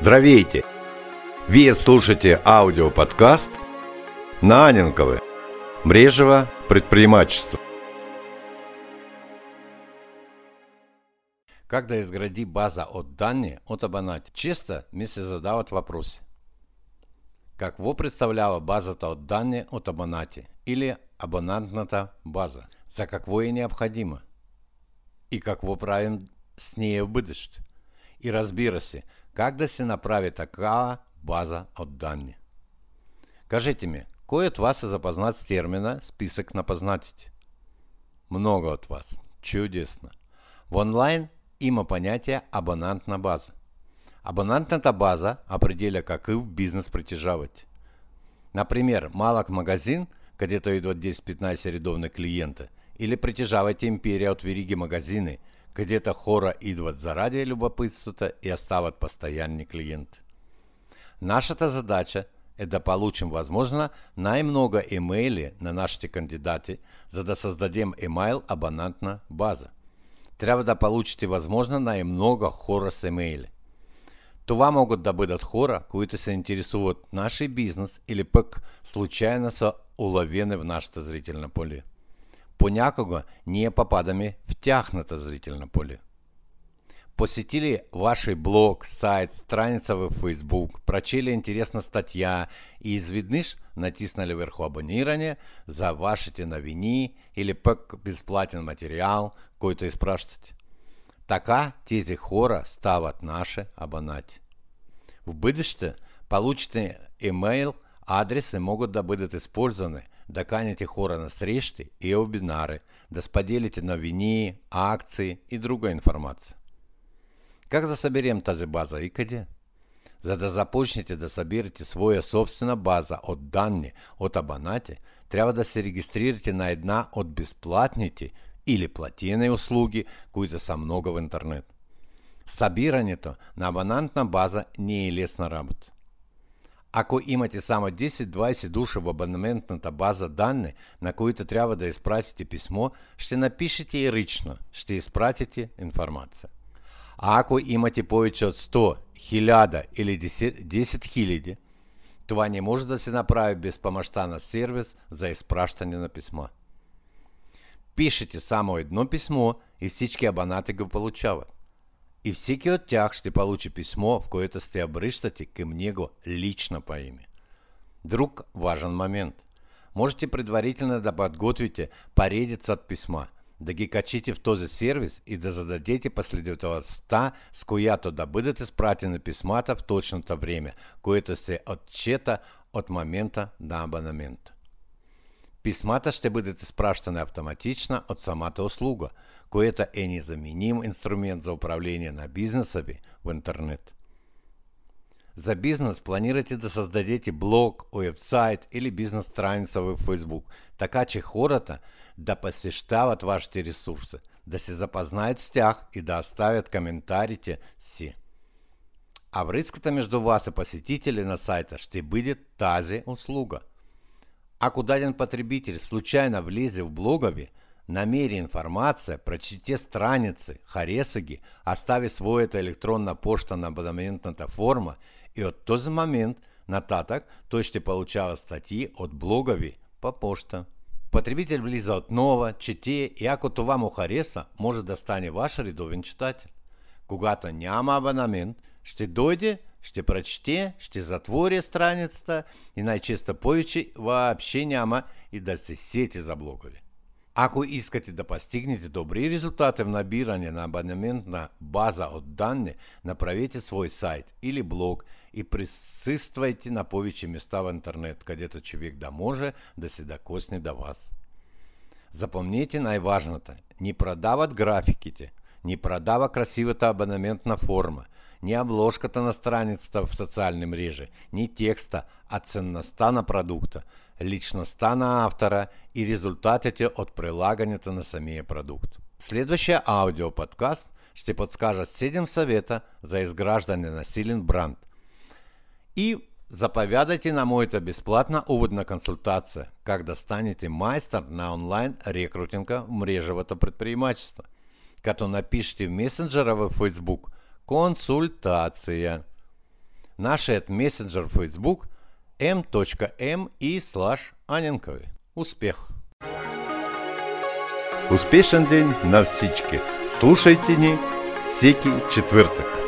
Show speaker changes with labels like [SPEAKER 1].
[SPEAKER 1] Здравейте! Вы слушаете аудиоподкаст Наненковы. Брежево предпринимательство.
[SPEAKER 2] Когда изгради база от данных от абонат, часто ми се задават въпроси. Какво представлява базата от данни от абонати или абонантната база? За какво е необходима? И какво правим с нея в И разбира се, как да се направи такава база от данни? Кажете ми, кой от вас е запознат с термина «списък на познатите»? Много от вас. Чудесно. В онлайн има понятие абонантна база. Абонантната база определя какъв бизнес притежавате. Например, малък магазин, където идват 10-15 редовни клиента, или притежавате империя от вериги магазини, където хора идват заради любопытството и остават постоянни клиенти. Нашата задача да получим, възможно, най-много имейли на нашите за да създадем имейл абонантна база. Трябва да получите, възможно, най-много хора с имейли. Това могат да бъдат хора, които се интересуват нашия бизнес или пък случайно са уловени в нашата зрителна поле. Понякога ние попадаме в тяхната зрителна поле. Посетили ваш блог, сайт, страница в Facebook, прочели интересна статья и изведнъж натиснули върху абониране за вашите новини или пък безплатен материал, който изпращате. Така тези хора стават наши абонати. В бъдеще получите имейл, адреси могат да бъдат използвани да каните хора на срещи и вебинари, да споделите новини, акции и друга информация. Как да соберем тази база и къде? За да започнете да събирате своя собствена база от данни от абонати, трябва да се регистрирате на една от безплатните или платени услуги, които са много в интернет. Събирането на абонантна база не е лесна работа. Ако имате само 10-20 души в абонаментната база данни, на които трябва да изпратите писмо, ще напишете и рично, ще изпратите информация. А ако имате повече от 100, 1000 или 10 000, това не може да се направи без помощта на сервис за изпращане на писма. Пишете само едно писмо и всички абонати го получават. И всеки от тях ще получи писмо, в което сте обръщате към него лично по имя. Друг важен момент. Можете предварительно да подготвите поредица от писма, да ги качите в този сервис и да зададете последователността, с която да бъдат изпратени писмата в точното време, което се отчета от момента на абонамента. Писмата ще бъдат изпращани автоматично от самата услуга – което е незаменим инструмент за управление на бизнеса в интернет. За бизнес планируйте да создадете блог, уебсайт или бизнес-страница в Facebook, така че хората да посещават вашите ресурси, да се запознаят с тях и да оставят коментарите си. А връзката между вас и посетители на сайта ще бъде тази услуга. Ако даден потребитель случайно влезе в блога ви – намери информация, прочтите страницы, харесаги, остави своята електронна пошта на абонаментната форма и от този момент нататък той ще получава статьи от блога ви по пошта. Потребитель влиза отново, чете и ако това му хареса, може да стане ваш редовен читатель. Когато няма абонамент, ще дойде, ще прочте, ще затвори страницата и най-често повече вообще няма и да се сети за блога ви. Ако искате да постигнете добри резултати в набирании на абонементна база от данных, направите свой сайт или блог и присутствуйте на повече места в интернет, где-то человек да може да се докосне до вас. Запомните най-важното. Не продават графиките, не продава красивата абонементна форма, не обложката на страницата в социальной мреже, не текста, а ценността на продукта – личността на автора и резултатите от прилагането на самия продукт. Следващия аудиоподкаст ще подскажа 7 съвета за изграждане на силен бранд. И заповядайте на моята безплатна уводна консультация как да станете майстор на онлайн рекрутинга в мрежовото предпринимательство. Като напишите в мессенджера в Facebook консультация. Нашият месенджер в Facebook m.m.i slash Аненкови. Успех!
[SPEAKER 1] Успешен день на всички! Слушайте ни всеки четвъртък!